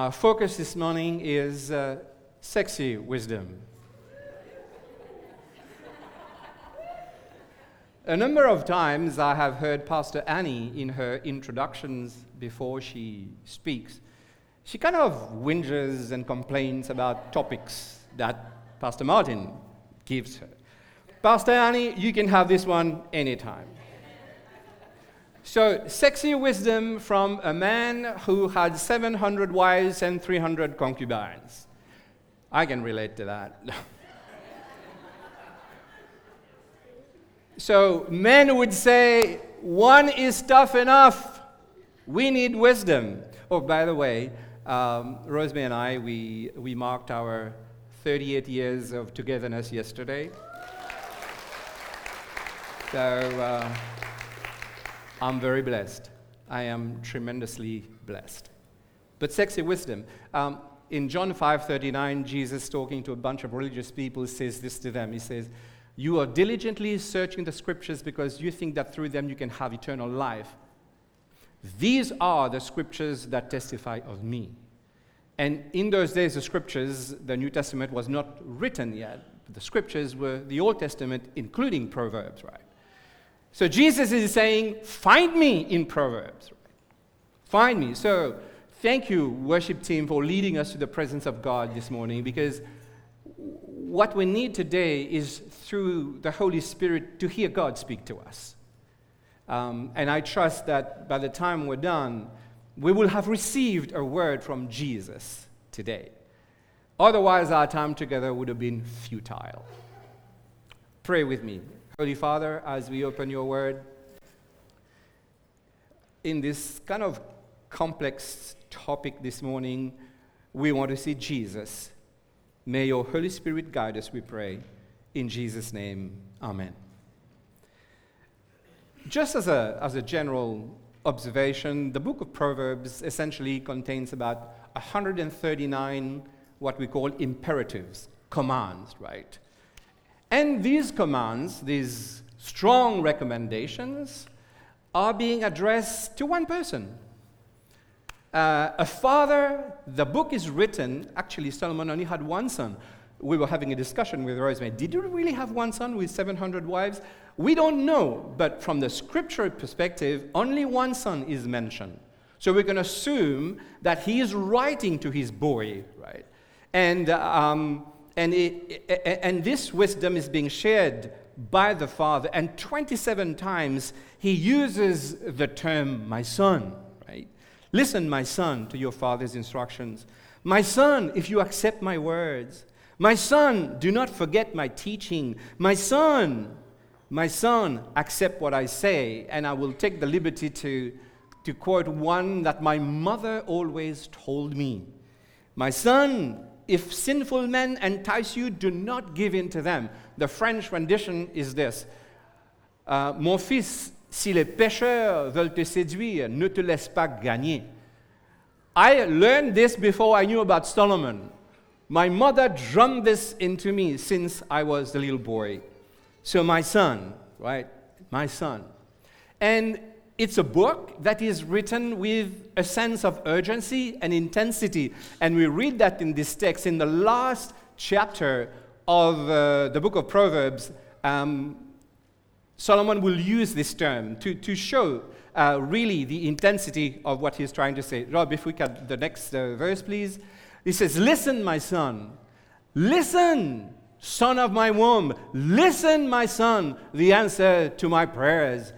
Our focus this morning is uh, sexy wisdom. A number of times I have heard Pastor Annie in her introductions before she speaks. She kind of whinges and complains about topics that Pastor Martin gives her. Pastor Annie, you can have this one anytime. So, sexy wisdom from a man who had 700 wives and 300 concubines. I can relate to that. so, men would say, one is tough enough. We need wisdom. Oh, by the way, um, Rosemary and I, we, we marked our 38 years of togetherness yesterday. So, uh, I'm very blessed. I am tremendously blessed. But sexy wisdom. Um, in John 5:39, Jesus talking to a bunch of religious people says this to them. He says, "You are diligently searching the scriptures because you think that through them you can have eternal life. These are the scriptures that testify of me." And in those days, the scriptures, the New Testament was not written yet. The scriptures were the Old Testament, including Proverbs, right? So Jesus is saying, Find me in Proverbs. Find me. So thank you, worship team, for leading us to the presence of God this morning because what we need today is through the Holy Spirit to hear God speak to us. Um, and I trust that by the time we're done, we will have received a word from Jesus today. Otherwise, our time together would have been futile. Pray with me. Holy Father, as we open your word, in this kind of complex topic this morning, we want to see Jesus. May your Holy Spirit guide us, we pray. In Jesus' name, amen. Just as a, as a general observation, the book of Proverbs essentially contains about 139 what we call imperatives, commands, right? And these commands, these strong recommendations, are being addressed to one person. Uh, a father, the book is written, actually, Solomon only had one son. We were having a discussion with Rosemary. Did you really have one son with 700 wives? We don't know, but from the scriptural perspective, only one son is mentioned. So going to assume that he is writing to his boy, right? And um, and, it, and this wisdom is being shared by the Father. And 27 times he uses the term, my son, right? Listen, my son, to your father's instructions. My son, if you accept my words. My son, do not forget my teaching. My son, my son, accept what I say. And I will take the liberty to, to quote one that my mother always told me. My son, if sinful men entice you, do not give in to them. The French rendition is this uh, Mon fils, si les pécheurs veulent te séduire, ne te laisse pas gagner. I learned this before I knew about Solomon. My mother drummed this into me since I was a little boy. So, my son, right? My son. And it's a book that is written with a sense of urgency and intensity. And we read that in this text in the last chapter of uh, the book of Proverbs. Um, Solomon will use this term to, to show uh, really the intensity of what he's trying to say. Rob, if we can, the next uh, verse, please. He says, Listen, my son. Listen, son of my womb. Listen, my son, the answer to my prayers.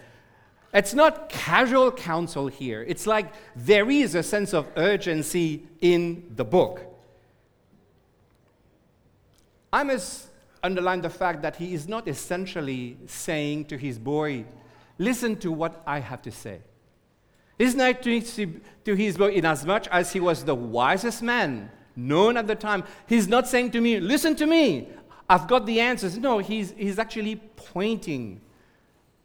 It's not casual counsel here. It's like there is a sense of urgency in the book. I must underline the fact that he is not essentially saying to his boy, Listen to what I have to say. Not to his boy, inasmuch as much as he was the wisest man known at the time, he's not saying to me, Listen to me, I've got the answers. No, he's, he's actually pointing.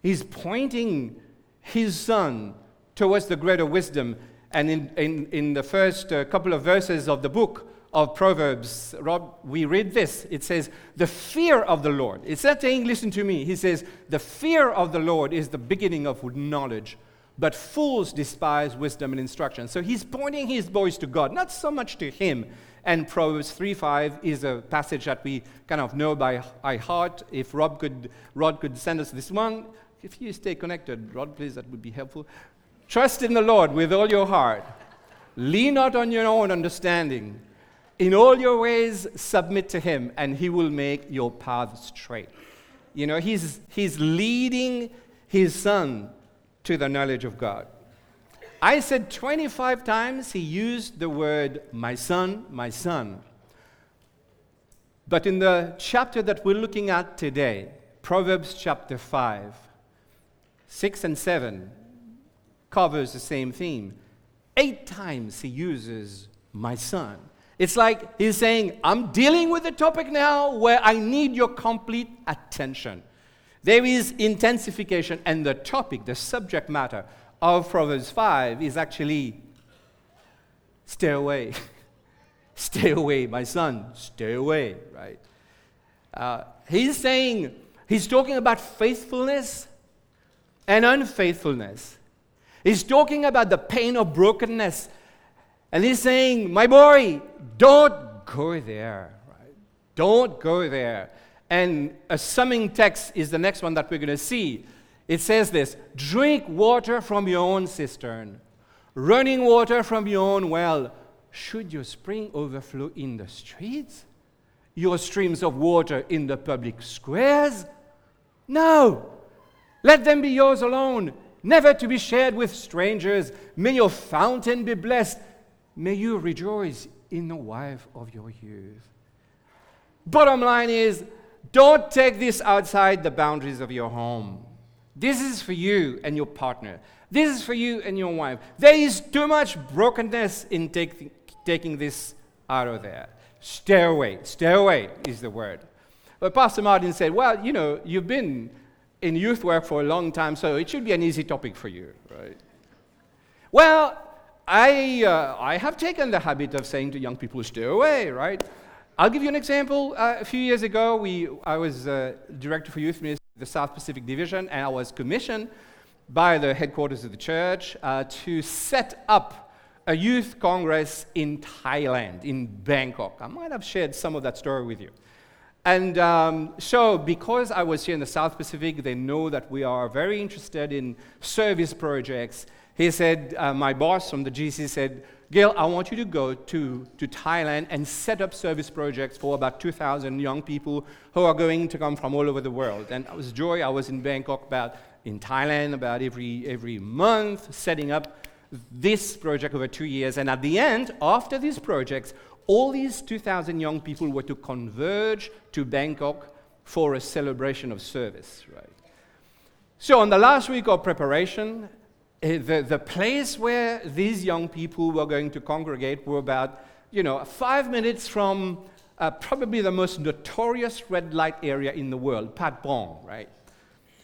He's pointing his son towards the greater wisdom. And in, in, in the first uh, couple of verses of the book of Proverbs, Rob, we read this. It says, The fear of the Lord. It's not saying, listen to me. He says, The fear of the Lord is the beginning of knowledge. but fools despise wisdom and instruction. So he's pointing his voice to God, not so much to him. And Proverbs 3:5 is a passage that we kind of know by, by heart. If Rob could, Rod could send us this one, if you stay connected, Rod, please, that would be helpful. Trust in the Lord with all your heart. Lean not on your own understanding. In all your ways, submit to Him, and He will make your path straight. You know, He's, he's leading His Son to the knowledge of God. I said 25 times He used the word, my son, my son. But in the chapter that we're looking at today, Proverbs chapter 5, 6 and 7 covers the same theme. Eight times he uses my son. It's like he's saying, I'm dealing with a topic now where I need your complete attention. There is intensification, and the topic, the subject matter of Proverbs 5 is actually stay away. stay away, my son, stay away, right? Uh, he's saying, he's talking about faithfulness and unfaithfulness. He's talking about the pain of brokenness. And he's saying, My boy, don't go there. Right? Don't go there. And a summing text is the next one that we're going to see. It says this Drink water from your own cistern, running water from your own well. Should your spring overflow in the streets? Your streams of water in the public squares? No. Let them be yours alone, never to be shared with strangers. May your fountain be blessed. May you rejoice in the wife of your youth. Bottom line is don't take this outside the boundaries of your home. This is for you and your partner. This is for you and your wife. There is too much brokenness in take, taking this out of there. Stay away. Stay away is the word. But Pastor Martin said, Well, you know, you've been in youth work for a long time, so it should be an easy topic for you, right? Well, I, uh, I have taken the habit of saying to young people, stay away, right? I'll give you an example. Uh, a few years ago, we, I was uh, director for youth ministry, the South Pacific Division, and I was commissioned by the headquarters of the church uh, to set up a youth congress in Thailand, in Bangkok. I might have shared some of that story with you. And um, so, because I was here in the South Pacific, they know that we are very interested in service projects. He said, uh, my boss from the GC said, Gail, I want you to go to, to Thailand and set up service projects for about 2,000 young people who are going to come from all over the world. And it was joy. I was in Bangkok about in Thailand about every, every month, setting up this project over two years. And at the end, after these projects, all these 2,000 young people were to converge to Bangkok for a celebration of service, right? So, on the last week of preparation, eh, the, the place where these young people were going to congregate were about, you know, five minutes from uh, probably the most notorious red light area in the world, Patpong, right?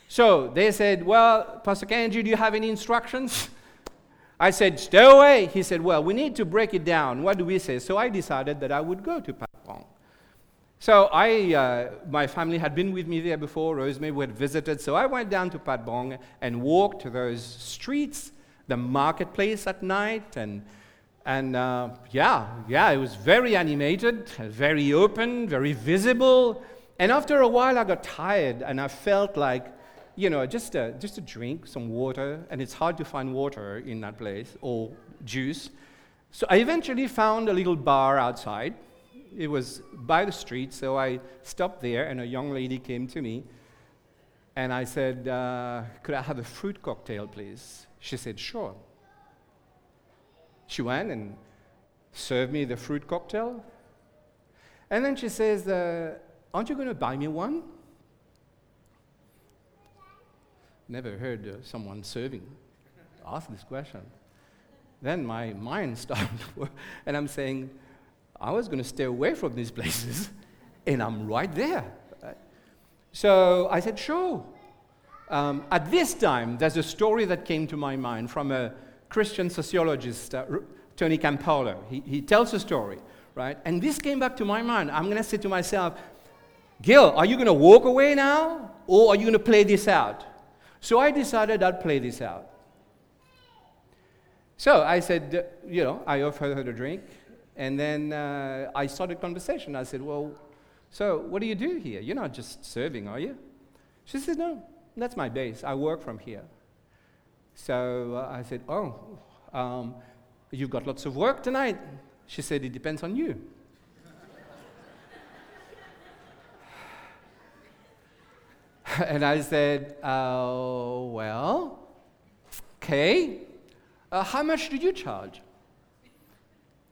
So they said, Well, Pastor Kenji, do you have any instructions? I said, stay away. He said, well, we need to break it down. What do we say? So I decided that I would go to Patpong. So I, uh, my family had been with me there before. Rosemary had visited. So I went down to Patpong and walked to those streets, the marketplace at night. And, and uh, yeah, yeah, it was very animated, very open, very visible. And after a while, I got tired and I felt like you know, just a, just a drink, some water, and it's hard to find water in that place, or juice. So I eventually found a little bar outside. It was by the street, so I stopped there, and a young lady came to me, and I said, uh, Could I have a fruit cocktail, please? She said, Sure. She went and served me the fruit cocktail. And then she says, uh, Aren't you going to buy me one? Never heard uh, someone serving ask this question. Then my mind started, and I'm saying, I was going to stay away from these places, and I'm right there. So I said, sure. Um, at this time, there's a story that came to my mind from a Christian sociologist, uh, Tony Campolo. He, he tells a story, right? And this came back to my mind. I'm going to say to myself, Gil, are you going to walk away now, or are you going to play this out? So I decided I'd play this out. So I said, uh, you know, I offered her the drink, and then uh, I started conversation. I said, well, so what do you do here? You're not just serving, are you? She said, no, that's my base. I work from here. So uh, I said, oh, um, you've got lots of work tonight. She said, it depends on you. and I said, uh, well, okay. Uh, how much do you charge?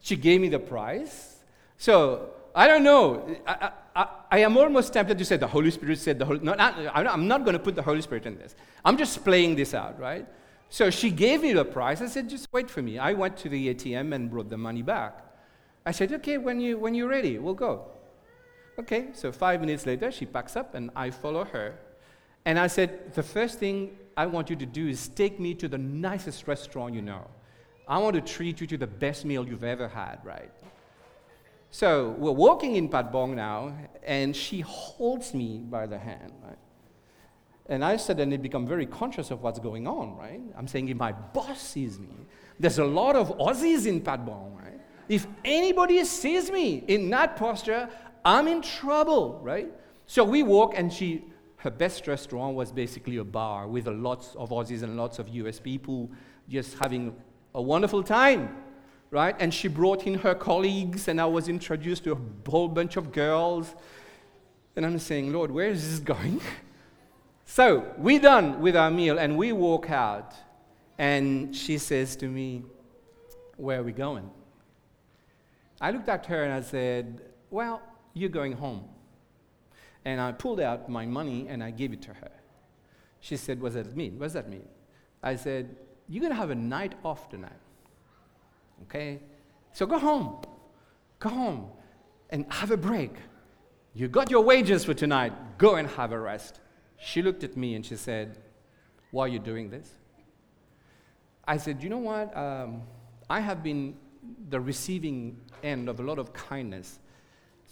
She gave me the price. So I don't know. I, I, I, am almost tempted to say the Holy Spirit said the Holy. No, I'm not going to put the Holy Spirit in this. I'm just playing this out, right? So she gave me the price. I said, just wait for me. I went to the ATM and brought the money back. I said, okay, when, you, when you're ready, we'll go. Okay, so five minutes later, she packs up and I follow her. And I said, the first thing I want you to do is take me to the nicest restaurant you know. I want to treat you to the best meal you've ever had, right? So we're walking in Patpong now, and she holds me by the hand, right? And I suddenly become very conscious of what's going on, right? I'm saying if my boss sees me, there's a lot of Aussies in Patpong, right? If anybody sees me in that posture, I'm in trouble, right? So we walk, and she her best restaurant was basically a bar with lots of Aussies and lots of US people just having a wonderful time, right? And she brought in her colleagues, and I was introduced to a whole bunch of girls. And I'm saying, Lord, where is this going? so we're done with our meal, and we walk out, and she says to me, Where are we going? I looked at her and I said, Well, you're going home. And I pulled out my money and I gave it to her. She said, What does that mean? What does that mean? I said, You're going to have a night off tonight. Okay? So go home. Go home and have a break. You got your wages for tonight. Go and have a rest. She looked at me and she said, Why are you doing this? I said, You know what? Um, I have been the receiving end of a lot of kindness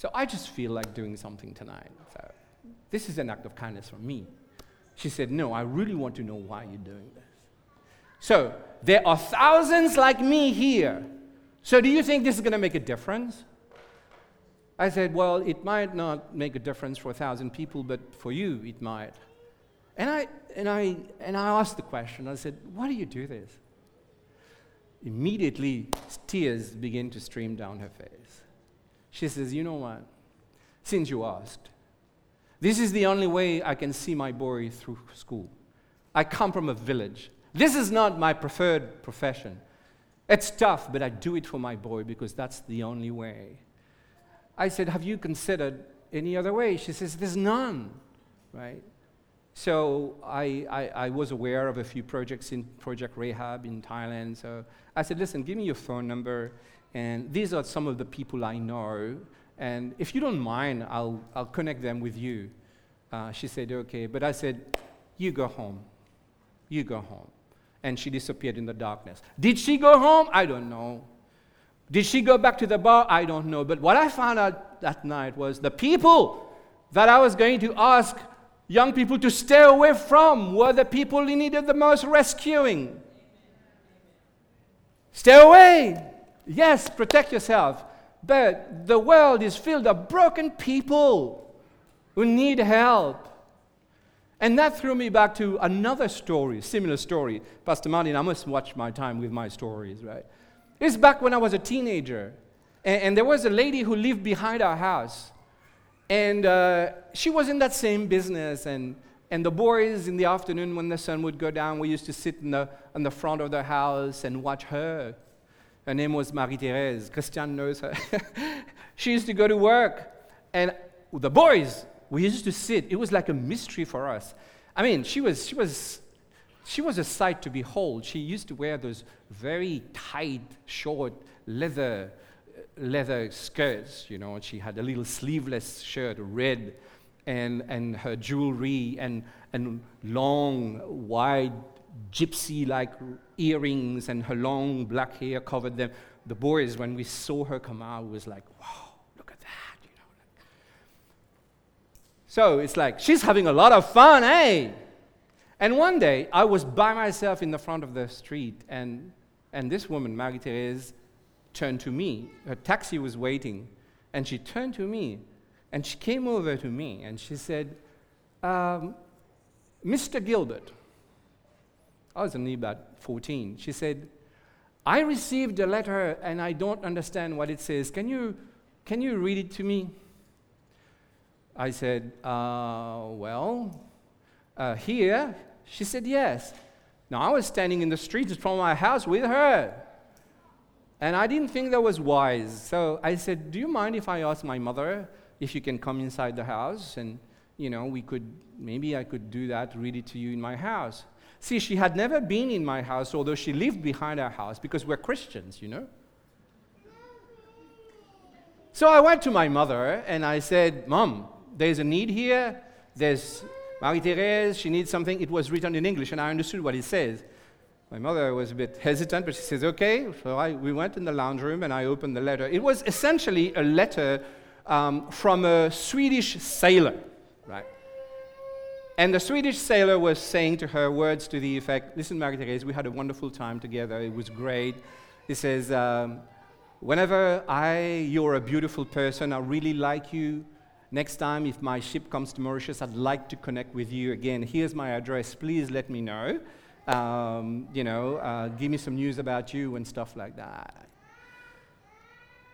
so I just feel like doing something tonight. So this is an act of kindness from me. She said, No, I really want to know why you're doing this. So there are thousands like me here. So do you think this is going to make a difference? I said, Well, it might not make a difference for a thousand people, but for you, it might. And I, and I, and I asked the question I said, Why do you do this? Immediately, tears began to stream down her face. She says, You know what? Since you asked, this is the only way I can see my boy through school. I come from a village. This is not my preferred profession. It's tough, but I do it for my boy because that's the only way. I said, Have you considered any other way? She says, There's none, right? So I, I, I, was aware of a few projects in Project Rehab in Thailand. So I said, Listen, give me your phone number and these are some of the people I know. And if you don't mind, I'll, I'll connect them with you. Uh, she said, okay. But I said, you go home. You go home. And she disappeared in the darkness. Did she go home? I don't know. Did she go back to the bar? I don't know. But what I found out that night was the people that I was going to ask young people to stay away from were the people who needed the most rescuing. Stay away. Yes, protect yourself. But the world is filled of broken people who need help. And that threw me back to another story, similar story. Pastor Martin, I must watch my time with my stories, right? It's back when I was a teenager. And, and there was a lady who lived behind our house. And uh, she was in that same business. And, and the boys in the afternoon, when the sun would go down, we used to sit in the, in the front of the house and watch her her name was Marie Therese. Christian knows her. she used to go to work, and the boys, we used to sit. It was like a mystery for us. I mean, she was, she was, she was a sight to behold. She used to wear those very tight, short leather, leather skirts, you know, and she had a little sleeveless shirt, red, and, and her jewelry, and, and long, wide gypsy like earrings and her long black hair covered them. The boys, when we saw her come out, was like, wow, look at that, you know. So it's like, she's having a lot of fun, eh? And one day, I was by myself in the front of the street, and And this woman, Marie Therese, turned to me. Her taxi was waiting, and she turned to me, and she came over to me, and she said, um, Mr. Gilbert, I was only about 14. She said, I received a letter and I don't understand what it says. Can you, can you read it to me? I said, uh, Well, uh, here. She said, Yes. Now, I was standing in the street from my house with her. And I didn't think that was wise. So I said, Do you mind if I ask my mother if you can come inside the house? And, you know, we could, maybe I could do that, read it to you in my house. See, she had never been in my house, although she lived behind our house because we're Christians, you know. So I went to my mother and I said, Mom, there's a need here. There's Marie Therese, she needs something. It was written in English and I understood what it says. My mother was a bit hesitant, but she says, okay. So I, we went in the lounge room and I opened the letter. It was essentially a letter um, from a Swedish sailor, right? And the Swedish sailor was saying to her words to the effect Listen, Marie Therese, we had a wonderful time together. It was great. He says, um, Whenever I, you're a beautiful person, I really like you. Next time, if my ship comes to Mauritius, I'd like to connect with you again. Here's my address. Please let me know um, you know, uh, give me some news about you and stuff like that.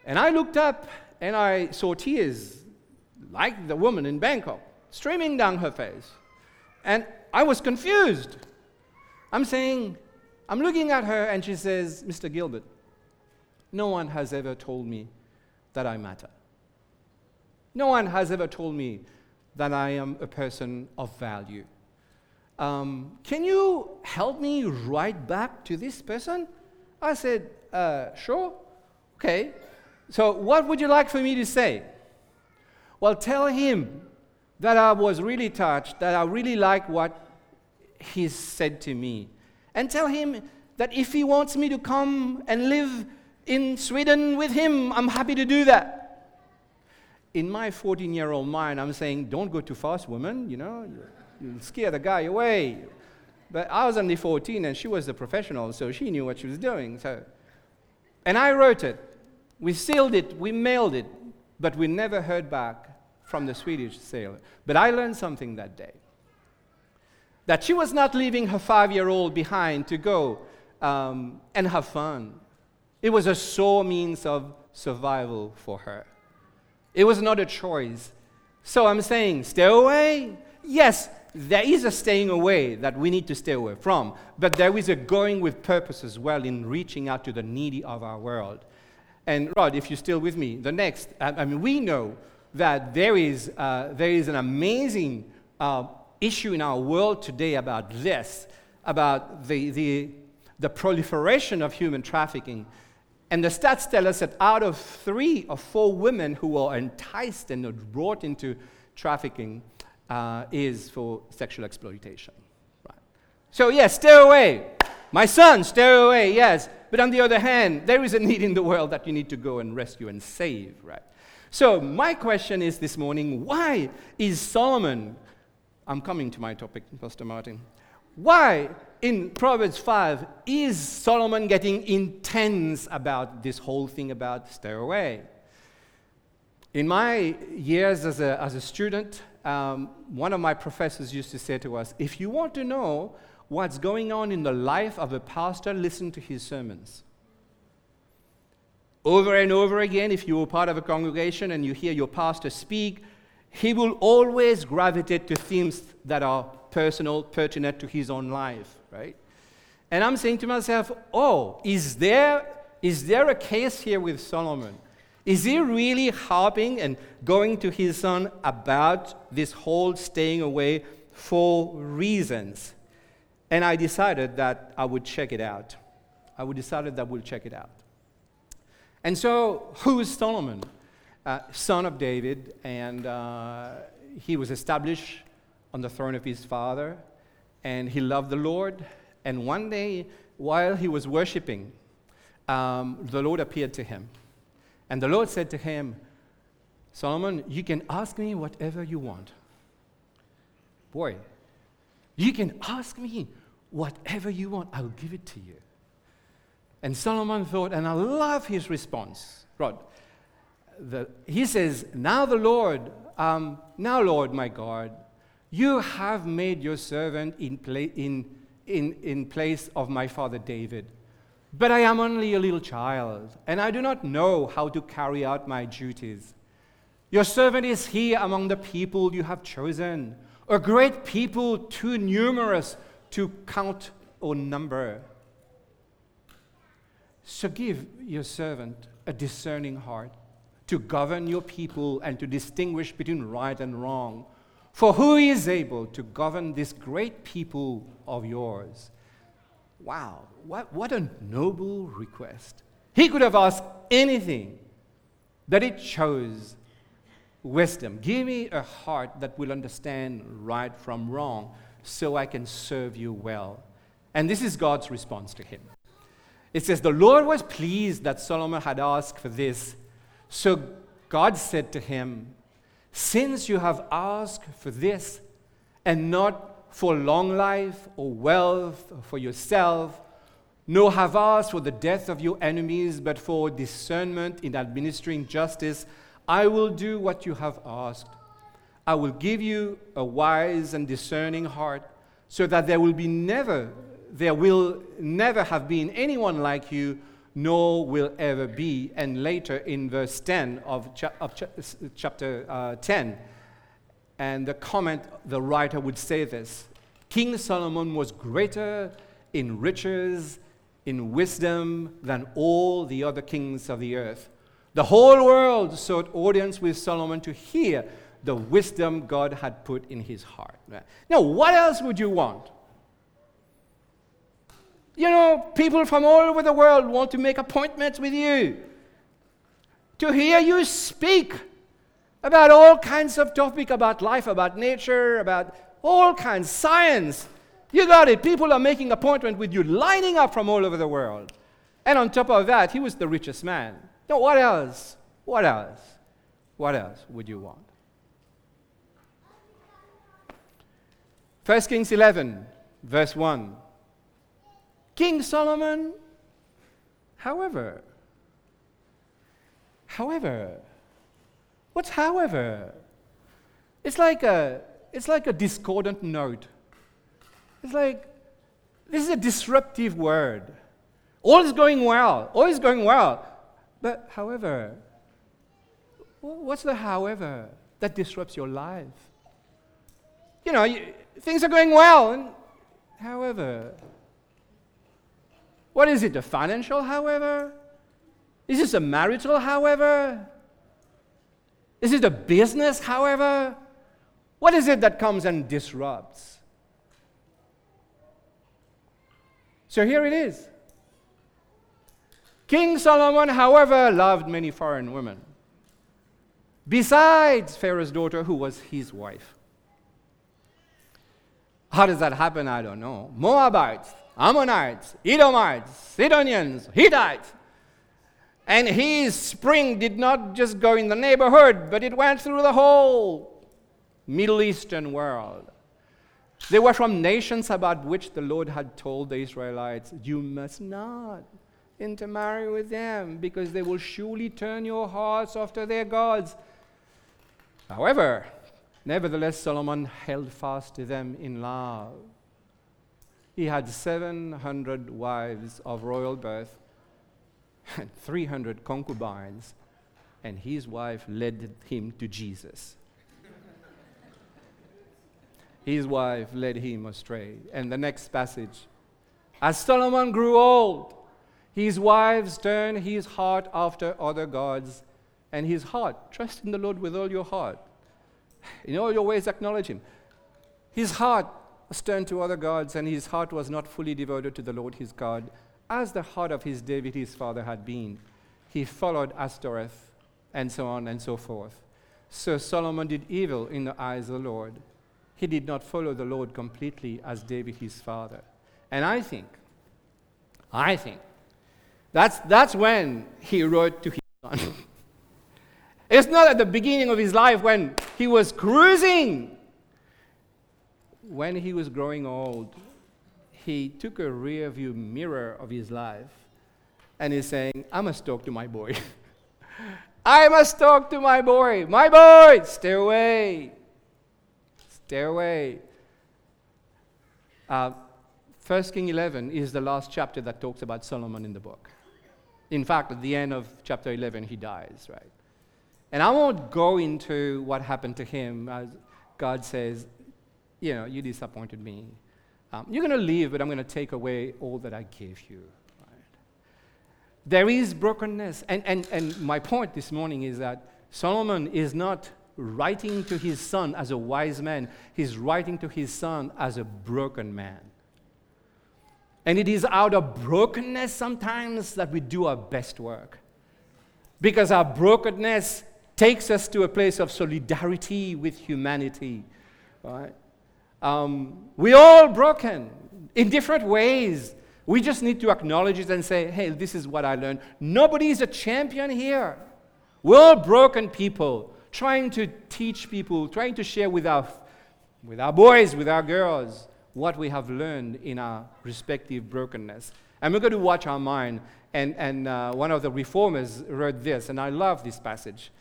And I looked up and I saw tears, like the woman in Bangkok, streaming down her face. And I was confused. I'm saying, I'm looking at her and she says, Mr. Gilbert, no one has ever told me that I matter. No one has ever told me that I am a person of value um, Can you help me write back to this person? I said, uh, Sure. Okay. So, what would you like for me to say? Well, tell him that I was really touched, that I really like what he said to me. And tell him that if he wants me to come and live in Sweden with him, I'm happy to do that. In my 14 year old mind, I'm saying, don't go too fast, woman, you know you'll scare the guy away. But I was only 14 and she was a professional, so she knew what she was doing. So. And I wrote it. We sealed it, we mailed it, but we never heard back from the Swedish sailor. But I learned something that day that she was not leaving her five year old behind to go um, and have fun. It was a sore means of survival for her. It was not a choice. So I'm saying, stay away. Yes, there is a staying away that we need to stay away from, but there is a going with purpose as well in reaching out to the needy of our world. And Rod, if you're still with me, the next, I mean, we know that there is, uh, there is an amazing uh, issue in our world today about this, about the, the, the proliferation of human trafficking. And the stats tell us that out of three or four women who are enticed and brought into trafficking, uh, is for sexual exploitation. Right. So, yes, stay away. My son, stay away, yes. But on the other hand, there is a need in the world that you need to go and rescue and save, right? So, my question is this morning why is Solomon, I'm coming to my topic, Pastor Martin, why in Proverbs 5 is Solomon getting intense about this whole thing about stay away? In my years as a, as a student, um, one of my professors used to say to us if you want to know what's going on in the life of a pastor, listen to his sermons. Over and over again, if you are part of a congregation and you hear your pastor speak, he will always gravitate to themes that are personal, pertinent to his own life, right? And I'm saying to myself, oh, is there, is there a case here with Solomon? Is he really harping and going to his son about this whole staying away for reasons? And I decided that I would check it out. I would decided that we'll check it out. And so, who is Solomon? Uh, son of David, and uh, he was established on the throne of his father, and he loved the Lord. And one day, while he was worshiping, um, the Lord appeared to him and the Lord said to him, Solomon, you can ask me whatever you want. Boy, you can ask me whatever you want, I'll give it to you. And Solomon thought, and I love his response, Rod. The, he says, Now the Lord, um, now Lord my God, you have made your servant in, pla- in, in, in place of my father David. But I am only a little child, and I do not know how to carry out my duties. Your servant is here among the people you have chosen, a great people too numerous to count or number. So give your servant a discerning heart to govern your people and to distinguish between right and wrong. For who is able to govern this great people of yours? Wow, what, what a noble request. He could have asked anything, but he chose wisdom. Give me a heart that will understand right from wrong so I can serve you well. And this is God's response to him. It says, The Lord was pleased that Solomon had asked for this. So God said to him, since you have asked for this and not for long life or wealth for yourself, nor have asked for the death of your enemies, but for discernment in administering justice, I will do what you have asked. I will give you a wise and discerning heart, so that there will be never, there will never have been anyone like you nor will ever be. And later in verse 10 of, cha- of cha- chapter uh, 10, and the comment, the writer would say this King Solomon was greater in riches, in wisdom than all the other kings of the earth. The whole world sought audience with Solomon to hear the wisdom God had put in his heart. Now, what else would you want? You know, people from all over the world want to make appointments with you to hear you speak about all kinds of topic about life, about nature, about all kinds, science. You got it. People are making appointment with you, lining up from all over the world. And on top of that, he was the richest man. Now, what else? What else? What else would you want? 1 Kings 11, verse 1. King Solomon, however, however, what's however? It's like a, it's like a discordant note. It's like, this is a disruptive word. All is going well, all is going well. But however, what's the however that disrupts your life? You know, you, things are going well, and however, what is it, a financial, however? Is this a marital, however? Is it a business, however? What is it that comes and disrupts? So here it is. King Solomon, however, loved many foreign women, besides Pharaoh's daughter, who was his wife. How does that happen? I don't know. Moabites, Ammonites, Edomites, Sidonians, Hittites. And his spring did not just go in the neighborhood, but it went through the whole Middle Eastern world. They were from nations about which the Lord had told the Israelites, You must not intermarry with them, because they will surely turn your hearts after their gods. However, nevertheless, Solomon held fast to them in love he had 700 wives of royal birth and 300 concubines, and his wife led him to Jesus. his wife led him astray. And the next passage As Solomon grew old, his wives turned his heart after other gods, and his heart, trust in the Lord with all your heart. In all your ways, acknowledge him. His heart turned to other gods, and his heart was not fully devoted to the Lord his God, as the heart of his David his father had been. He followed Ashtoreth, and so on and so forth. So Solomon did evil in the eyes of the Lord. He did not follow the Lord completely as David his father. And I think, I think, that's, that's when he wrote to his son. it's not at the beginning of his life when he was cruising when he was growing old, he took a rear view mirror of his life And he's saying, I must talk to my boy. I must talk to my boy. My boy, stay away. Stay away. Uh, 1 King 11 is the last chapter that talks about Solomon in the book. In fact, at the end of chapter 11, he dies, right? And I won't go into what happened to him as God says, you know, you disappointed me. Um, you're going to leave, but I'm going to take away all that I gave you. Right? There is brokenness. And, and, and my point this morning is that Solomon is not writing to his son as a wise man, he's writing to his son as a broken man. And it is out of brokenness sometimes that we do our best work. Because our brokenness takes us to a place of solidarity with humanity. Right? Um, we're all broken in different ways. We just need to acknowledge it and say, hey, this is what I learned. Nobody is a champion here. We're all broken people trying to teach people, trying to share with our, with our boys, with our girls, what we have learned in our respective brokenness. And we're going to watch our mind. And, and uh, one of the reformers wrote this, and I love this passage.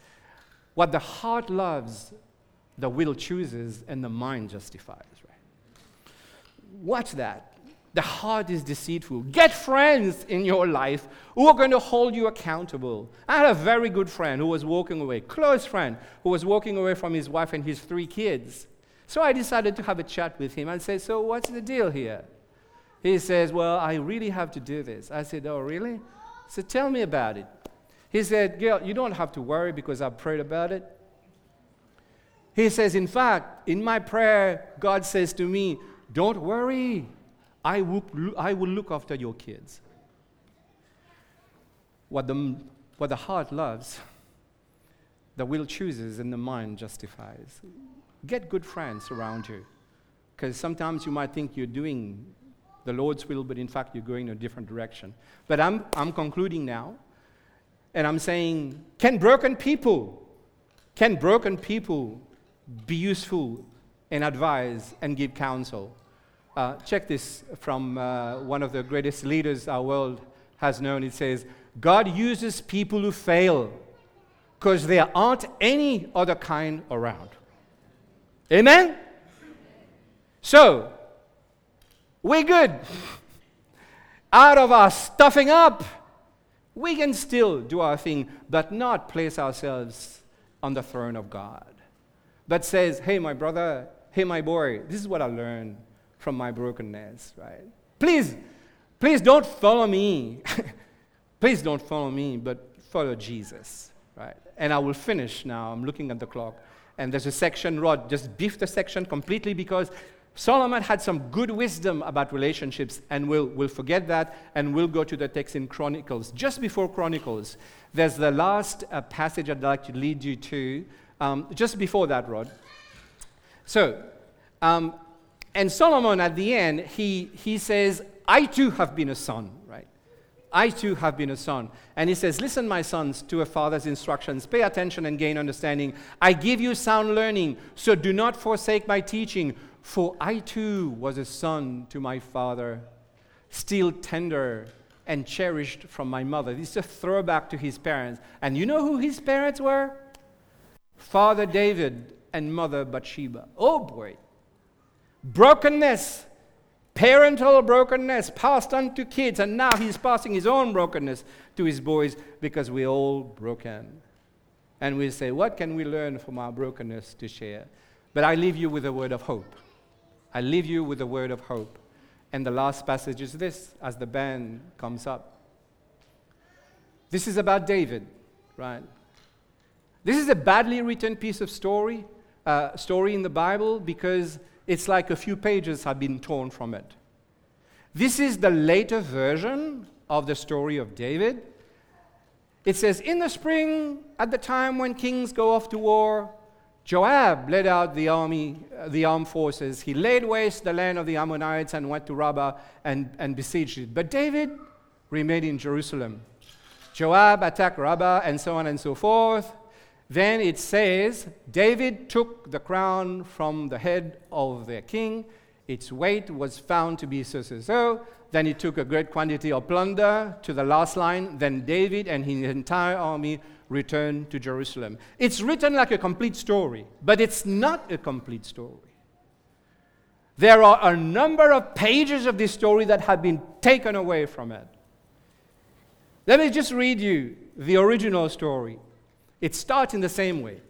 What the heart loves, the will chooses, and the mind justifies. Right? Watch that. The heart is deceitful. Get friends in your life who are going to hold you accountable. I had a very good friend who was walking away, close friend, who was walking away from his wife and his three kids. So I decided to have a chat with him and say, So what's the deal here? He says, Well, I really have to do this. I said, Oh, really? So tell me about it. He said, Girl, you don't have to worry because I prayed about it. He says, In fact, in my prayer, God says to me, Don't worry. I will, I will look after your kids. What the, what the heart loves, the will chooses, and the mind justifies. Get good friends around you. Because sometimes you might think you're doing the Lord's will, but in fact, you're going in a different direction. But I'm, I'm concluding now. And I'm saying, can broken people, can broken people be useful and advise and give counsel? Uh, check this from uh, one of the greatest leaders our world has known. It says, God uses people who fail because there aren't any other kind around. Amen? So, we're good. Out of our stuffing up, we can still do our thing, but not place ourselves on the throne of God. But says, hey, my brother, hey, my boy, this is what I learned from my brokenness, right? Please, please don't follow me. please don't follow me, but follow Jesus, right? And I will finish now. I'm looking at the clock. And there's a section, Rod, just beef the section completely because Solomon had some good wisdom about relationships, and we'll, we'll forget that, and we'll go to the text in Chronicles. Just before Chronicles, there's the last uh, passage I'd like to lead you to. Um, just before that, Rod. So, um, and Solomon at the end, he, he says, I too have been a son, right? I too have been a son. And he says, Listen, my sons, to a father's instructions. Pay attention and gain understanding. I give you sound learning, so do not forsake my teaching. For I too was a son to my father, still tender and cherished from my mother. This is a throwback to his parents. And you know who his parents were? Father David and mother Bathsheba. Oh boy. Brokenness, parental brokenness passed on to kids, and now he's passing his own brokenness to his boys because we're all broken. And we say, What can we learn from our brokenness to share? But I leave you with a word of hope. I leave you with a word of hope. And the last passage is this as the band comes up. This is about David, right? This is a badly written piece of story, uh, story in the Bible because it's like a few pages have been torn from it. This is the later version of the story of David. It says, In the spring, at the time when kings go off to war, Joab led out the army, uh, the armed forces. He laid waste the land of the Ammonites and went to Rabbah and, and besieged it. But David remained in Jerusalem. Joab attacked Rabbah and so on and so forth. Then it says, David took the crown from the head of their king. Its weight was found to be so so so. Then he took a great quantity of plunder to the last line. Then David and his entire army returned to Jerusalem. It's written like a complete story, but it's not a complete story. There are a number of pages of this story that have been taken away from it. Let me just read you the original story. It starts in the same way.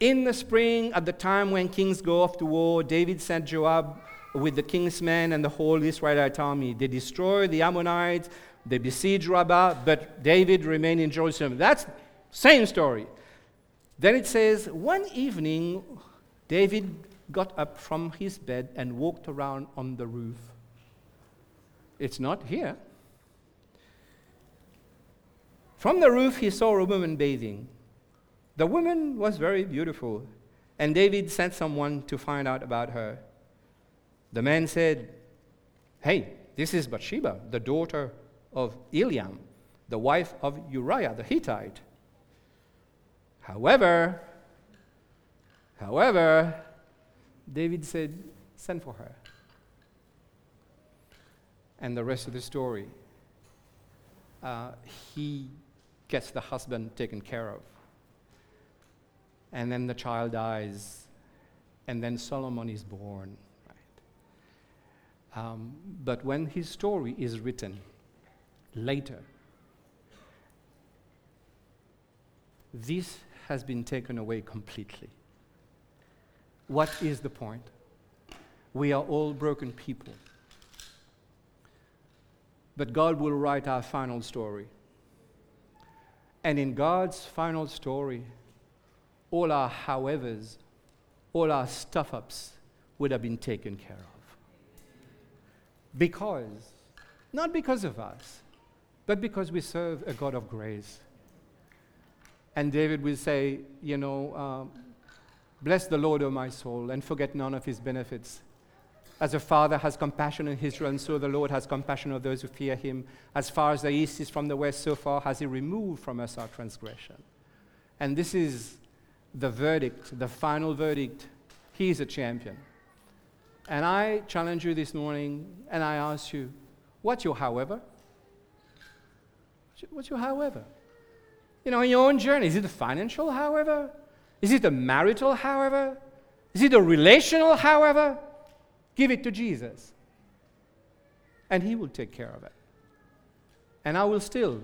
In the spring, at the time when kings go off to war, David sent Joab with the king's men and the whole Israelite army. They destroy the Ammonites, they besiege Rabbah, but David remained in Jerusalem. That's same story. Then it says, one evening, David got up from his bed and walked around on the roof. It's not here. From the roof, he saw a woman bathing. The woman was very beautiful, and David sent someone to find out about her. The man said, Hey, this is Bathsheba, the daughter of Eliam, the wife of Uriah the Hittite. However, however, David said, Send for her. And the rest of the story, uh, he gets the husband taken care of. And then the child dies, and then Solomon is born. Right? Um, but when his story is written later, this has been taken away completely. What is the point? We are all broken people. But God will write our final story. And in God's final story, all our howevers, all our stuff ups would have been taken care of. Because, not because of us, but because we serve a God of grace. And David will say, you know, um, bless the Lord, O my soul, and forget none of his benefits. As a father has compassion on Israel, and so the Lord has compassion on those who fear him. As far as the east is from the west, so far has he removed from us our transgression. And this is the verdict, the final verdict. He is a champion. And I challenge you this morning, and I ask you, what's your however? What's your however? you know, in your own journey? Is it a financial, however? Is it a marital, however? Is it a relational, however? Give it to Jesus. And He will take care of it. And I will still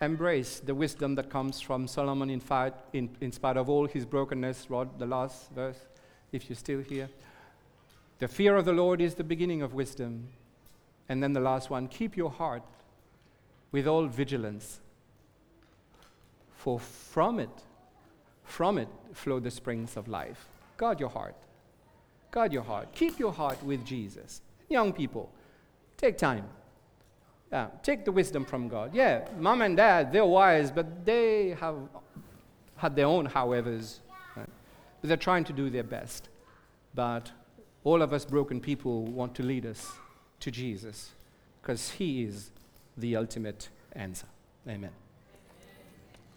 embrace the wisdom that comes from Solomon in, fight, in, in spite of all his brokenness. Rod, the last verse, if you're still here. The fear of the Lord is the beginning of wisdom. And then the last one keep your heart with all vigilance, for from it, from it flow the springs of life. Guard your heart. Guard your heart. Keep your heart with Jesus. Young people, take time. Yeah, take the wisdom from God. Yeah, mom and dad, they're wise, but they have had their own howevers. Right? They're trying to do their best. But all of us broken people want to lead us to Jesus because He is the ultimate answer. Amen.